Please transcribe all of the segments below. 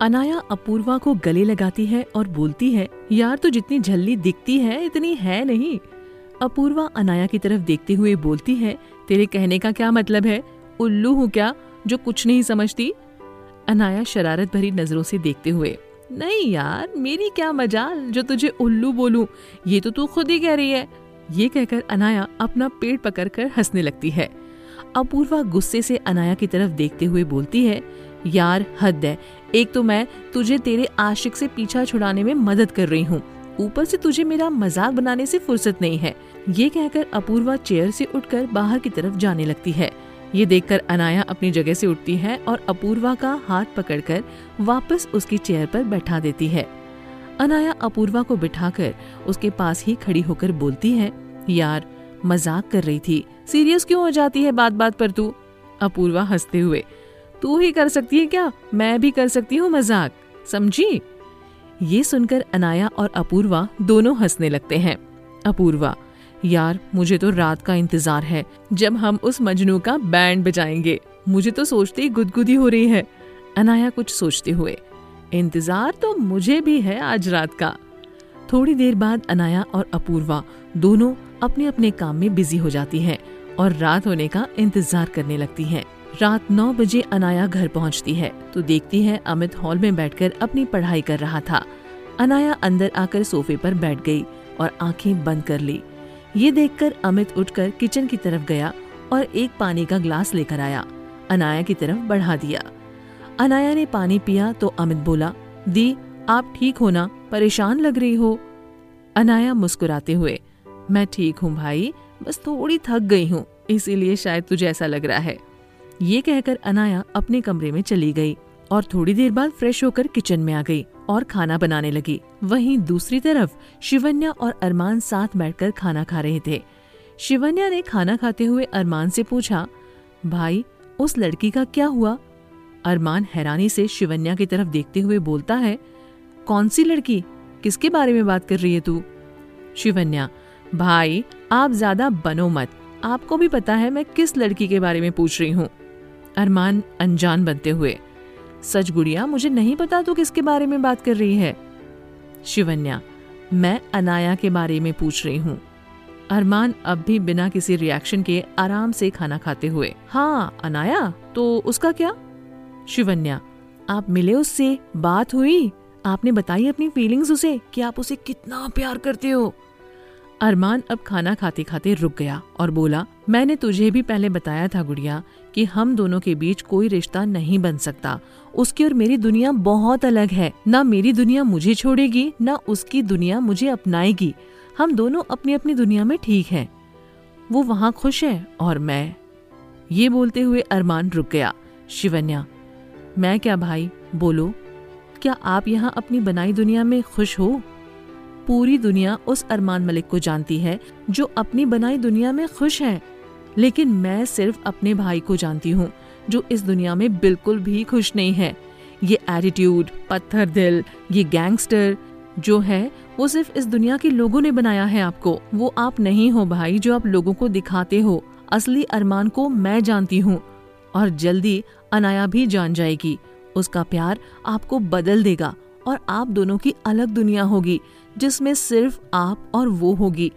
अनाया अपूर्वा को गले लगाती है और बोलती है, यार तो जितनी झल्ली दिखती है, इतनी है नहीं। अपूर्वा अनाया की तरफ़ देखते हुए बोलती है, तेरे कहने का क्या मतलब है? उल्लू हूँ क्या, जो कुछ नहीं समझती? अनाया शरारत भरी नज़रों से देखते हुए, नहीं यार, मेरी क्या मजाल, जो तुझे उल्लू बोलूँ, ये तो तू खुद ही कह रही है। ये कहकर अनाया अपना पेट पकड़कर हंसने लगती है। अपूर्वा गुस्से से अनाया की तरफ़ देखते हुए बोलती है, यार, हद है एक तो मैं तुझे तेरे आशिक से पीछा छुड़ाने में मदद कर रही हूँ। ऊपर से तुझे मेरा मज़ाक बनाने से फुर्सत नहीं है। ये कहकर अपूर्वा चेयर से उठकर बाहर की तरफ़ जाने लगती है। ये देखकर अनाया अपनी जगह से उठती है और अपूर्वा का हाथ पकड़कर वापस उसकी चेयर पर बैठा देती है। अनाया अपूर्वा को बिठाकर उसके पास ही खड़ी होकर बोलती है, यार, मज़ाक कर रही थी। सीरियस क्यों हो जाती है बात बात पर तू? अपूर्वा हँसते हुए तू ही कर सकती है क्या? मैं भी कर सकती हूँ मज़ाक। समझी? ये सुनकर अनाया और अपूर्वा दोनों हंसने लगते हैं। अपूर्वा, यार, मुझे तो रात का इंतज़ार है। जब हम उस मजनू का बैंड बजाएँगे, मुझे तो सोचते ही गुदगुदी हो रही है। अनाया कुछ सोचते हुए, इंतज़ार तो मुझे भी है आज रात का। थोड़ी देर बाद अनाया और अपूर्वा दोनों अपने अपने काम में बिज़ी हो जाती हैं और रात होने का इंतज़ार करने लगती हैं। रात नौ बजे अनाया घर पहुँचती है। तो देखती है, अमित हॉल में बैठकर अपनी पढ़ाई कर रहा था। अनाया अंदर आकर सोफे पर बैठ गई और आँखें बंद कर ली। ये देखकर अमित उठकर किचन की तरफ़ गया और एक पानी का ग्लास लेकर आया। अनाया की तरफ़ बढ़ा दिया। अनाया ने पानी पिया तो अमित बोला, दी, आप ठीक हो ना? परेशान लग रही हो? अनाया मुस्कुराते हुए, मैं ठीक हूँ भाई, बस थोड़ी थक गई हूँ, इसीलिए शायद तुझे ऐसा लग रहा है। ये कहकर अनाया अपने कमरे में चली गई और थोड़ी देर बाद फ्रेश होकर किचन में आ गई और खाना बनाने लगी। वहीं दूसरी तरफ़ शिवन्या और अरमान साथ बैठकर खाना खा रहे थे। शिवन्या ने खाना खाते हुए अरमान से पूछा, भाई, उस लड़की का क्या हुआ? अरमान हैरानी से शिवन्या की तरफ़ देखते हुए बोलता है, कौन सी लड़की? किसके बारे में बात कर रही है तू? शिवन्या, भाई, आप ज़्यादा बनो मत। आपको भी पता है मैं किस लड़की के बारे में पूछ रही हूँ। अरमान अनजान बनते हुए, सच गुड़िया, मुझे नहीं पता तू किसके बारे में बात कर रही है। शिवन्या, मैं अनाया के बारे में पूछ रही हूँ। अरमान अब भी बिना किसी रिएक्शन के आराम से खाना खाते हुए हाँ अनाया तो उसका क्या? शिवन्या, आप मिले उससे, बात हुई? आपने बताई अपनी फीलिंग्स उसे, कि आप उसे कितना प्यार करते हो? अरमान अब खाना खाते खाते रुक गया और बोला, मैंने तुझे भी पहले बताया था गुड़िया कि हम दोनों के बीच कोई रिश्ता नहीं बन सकता। उसकी और मेरी दुनिया बहुत अलग है। न मेरी दुनिया मुझे छोड़ेगी, न उसकी दुनिया मुझे अपनाएगी। हम दोनों अपनी अपनी दुनिया में ठीक हैं। वो वहाँ खुश है और मैं ये बोलते हुए अरमान रुक गया। शिवन्या, मैं क्या भाई? बोलो, क्या आप यहाँ अपनी बनाई दुनिया में खुश हो? पूरी दुनिया उस अरमान मलिक को जानती है, जो अपनी बनाई दुनिया में खुश है। लेकिन मैं सिर्फ़ अपने भाई को जानती हूँ, जो इस दुनिया में बिल्कुल भी खुश नहीं है। ये एटीट्यूड पत्थर दिल ये गैंगस्टर जो है, वो सिर्फ़ इस दुनिया के लोगों ने बनाया है आपको। वो आप नहीं हो भाई, जो आप लोगों को दिखाते हो। असली अरमान को मैं जानती हूँ, और जल्दी अनाया भी जान जाएगी। उसका प्यार आपको बदल देगा। और आप दोनों की अलग दुनिया होगी, जिसमें सिर्फ़ आप और वो होगी।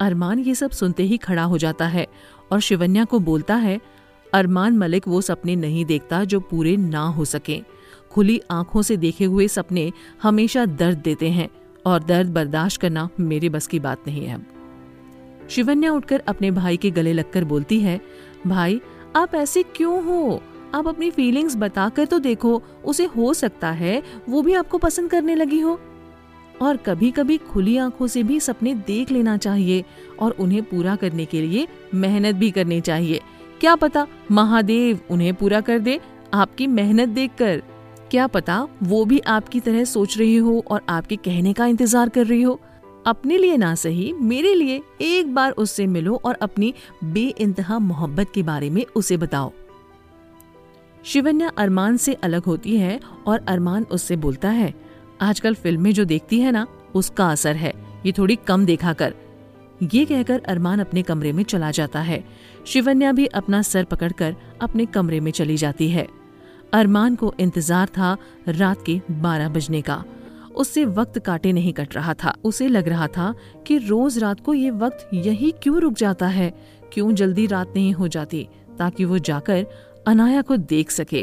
अरमान ये सब सुनते ही खड़ा हो जाता है और शिवन्या को बोलता है, अरमान मलिक वो सपने नहीं देखता जो पूरे ना हो सके। खुली आँखों से देखे हुए सपने हमेशा दर्द देते हैं और दर्द बर्दाश्त करना मेरे बस की बात नहीं है। शिवन्या उठकर अपने भाई के गले लगकर बोलती है, भाई, आप ऐसे क्यों हो? आप अपनी फीलिंग्स बताकर तो देखो, उसे हो सकता है वो भी आपको पसंद करने लगी हो। और कभी कभी खुली आँखों से भी सपने देख लेना चाहिए और उन्हें पूरा करने के लिए मेहनत भी करनी चाहिए। क्या पता महादेव उन्हें पूरा कर दे, आपकी मेहनत देखकर। क्या पता वो भी आपकी तरह सोच रही हो और आपके कहने का इंतज़ार कर रही हो। अपने लिए ना सही, मेरे लिए एक बार उससे मिलो और अपनी बे मोहब्बत के बारे में उसे बताओ। शिवन्या अरमान से अलग होती है और अरमान उससे बोलता है, आजकल फ़िल्में जो देखती है ना, उसका असर है, ये थोड़ी कम देखा कर। ये कहकर अरमान अपने कमरे में चला जाता है। शिवन्या भी अपना सर पकड़कर अपने कमरे में चली जाती है। अरमान को इंतज़ार था रात के बारह बजने का। उससे वक्त काटे नहीं कट रहा था, उसे लग रहा था कि रोज रात को ये वक्त यही क्यों रुक जाता है, क्यों जल्दी रात नहीं हो जाती, ताकि वो जाकर अनाया को देख सके।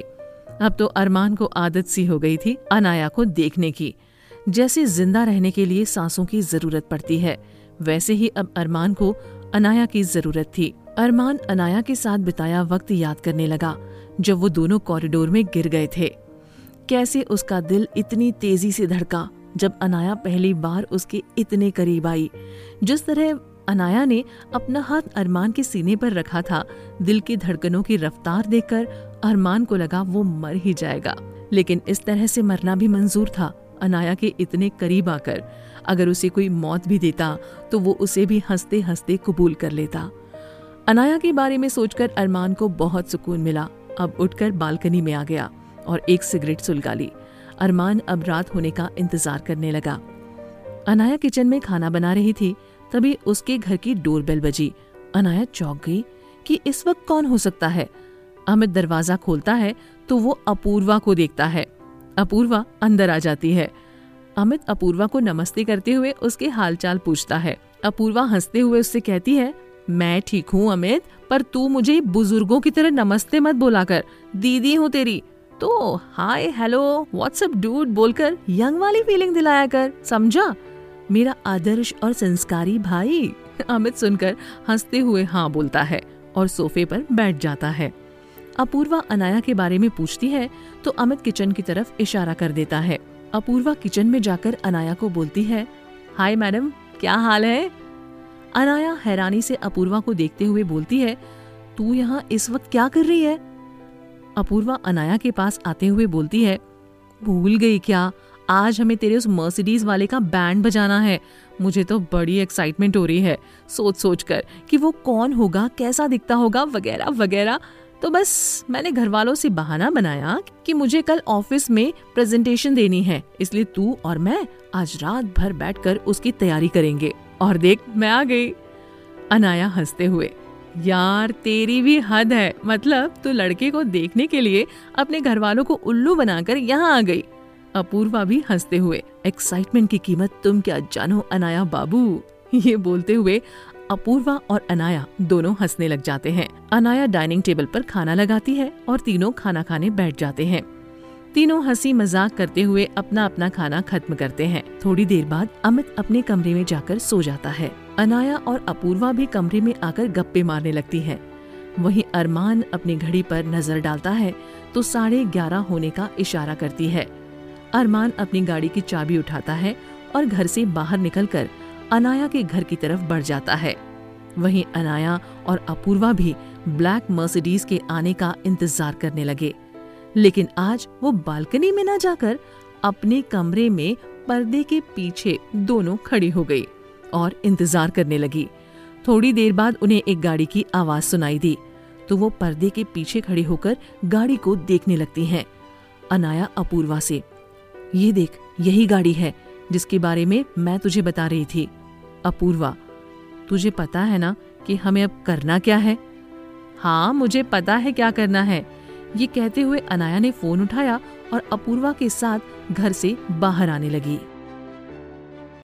अब तो अरमान को आदत सी हो गई थी अनाया को देखने की। जैसे ज़िंदा रहने के लिए सांसों की ज़रूरत पड़ती है, वैसे ही अब अरमान को अनाया की ज़रूरत थी। अरमान अनाया के साथ बिताया वक्त याद करने लगा, जब वो दोनों कॉरिडोर में गिर गए थे। कैसे उसका दिल इतनी तेज़ी से धड़का, जब अनाया पहली बार उसके इतने करीब आई। जिस तरह अनाया ने अपना हाथ अरमान के सीने पर रखा था। दिल की धड़कनों की रफ्तार देखकर अरमान को लगा वो मर ही जाएगा। लेकिन इस तरह से मरना भी मंजूर था। अनाया के इतने करीब आकर अगर उसे कोई मौत भी देता तो वो उसे भी हँसते हँसते कबूल कर लेता। अनाया के बारे में सोचकर अरमान को बहुत सुकून मिला। अब उठकर बालकनी में आ गया और एक सिगरेट सुलगा ली। अरमान अब रात होने का इंतज़ार करने लगा। अनाया किचन में खाना बना रही थी। तभी उसके घर की डोरबेल बजी। अनायत चौंक गई कि इस वक्त कौन हो सकता है? अमित दरवाज़ा खोलता है तो वो अपूर्वा को देखता है। अपूर्वा अंदर आ जाती है। अमित अपूर्वा को नमस्ते करते हुए उसके हालचाल पूछता है। अपूर्वा हँसते हुए उससे कहती है, मैं ठीक हूँ अमित, पर तू मुझे बुज़ुर्गों की तरह नमस्ते मत बोला कर दीदी हूँ तेरी। तो hi, hello what's up dude बोलकर यंग वाली फीलिंग दिलाया कर, समझा? मेरा आदर्श और संस्कारी भाई? अमित सुनकर हँसते हुए हाँ बोलता है और सोफे पर बैठ जाता है। अपूर्वा अनाया के बारे में पूछती है तो अमित किचन की तरफ़ इशारा कर देता है। अपूर्वा किचन में जाकर अनाया को बोलती है, हाय मैडम, क्या हाल है? अनाया हैरानी से अपूर्वा को देखते हुए बोलती है, तू यहाँ इस वक्त क्या कर रही है? अपूर्वा अनाया के पास आते हुए बोलती है, भूल गई क्या? आज हमें तेरे उस मर्सिडीज वाले का बैंड बजाना है। मुझे तो बड़ी एक्साइटमेंट हो रही है। सोच सोच कर कि वो कौन होगा, कैसा दिखता होगा, वगैरह वगैरह। तो बस, मैंने घर वालों से बहाना बनाया कि मुझे कल ऑफ़िस में प्रेजेंटेशन देनी है। इसलिए तू और मैं आज रात भर बैठकर उसकी तैयारी करेंगे। और देख, मैं आ गई। अनाया हँसते हुए, यार, तेरी भी हद है। मतलब तू लड़के को देखने के लिए अपने घर वालों को उल्लू बनाकर यहाँ आ गई। अपूर्वा भी हँसते हुए एक्साइटमेंट की कीमत तुम क्या जानो, अनाया बाबू? ये बोलते हुए अपूर्वा और अनाया दोनों हंसने लग जाते हैं। अनाया डाइनिंग टेबल पर खाना लगाती है और तीनों खाना खाने बैठ जाते हैं। तीनों हँसी मज़ाक करते हुए अपना अपना खाना खत्म करते हैं। थोड़ी देर बाद अमित अपने कमरे में जाकर सो जाता है। अनाया और अपूर्वा भी कमरे में आकर गप्पे मारने लगती है। वहीं अरमान अपनी घड़ी पर नज़र डालता है तो साढ़े ग्यारह होने का इशारा करती है। अरमान अपनी गाड़ी की चाबी उठाता है और घर से बाहर निकलकर अनाया के घर की तरफ़ बढ़ जाता है। वहीं अनाया और अपूर्वा भी ब्लैक मर्सिडीज के आने का इंतज़ार करने लगे। लेकिन आज वो बालकनी में न जाकर अपने कमरे में पर्दे के पीछे दोनों खड़ी हो गई और इंतज़ार करने लगी। थोड़ी देर बाद उन्हें एक गाड़ी की आवाज़ सुनाई दी तो वो पर्दे के पीछे खड़ी होकर गाड़ी को देखने लगती हैं। अनाया अपूर्वा से ये देख, यही गाड़ी है, जिसके बारे में मैं तुझे बता रही थी। अपूर्वा, तुझे पता है ना कि हमें अब करना क्या है? हाँ मुझे पता है क्या करना है। ये कहते हुए अनाया ने फ़ोन उठाया और अपूर्वा के साथ घर से बाहर आने लगी।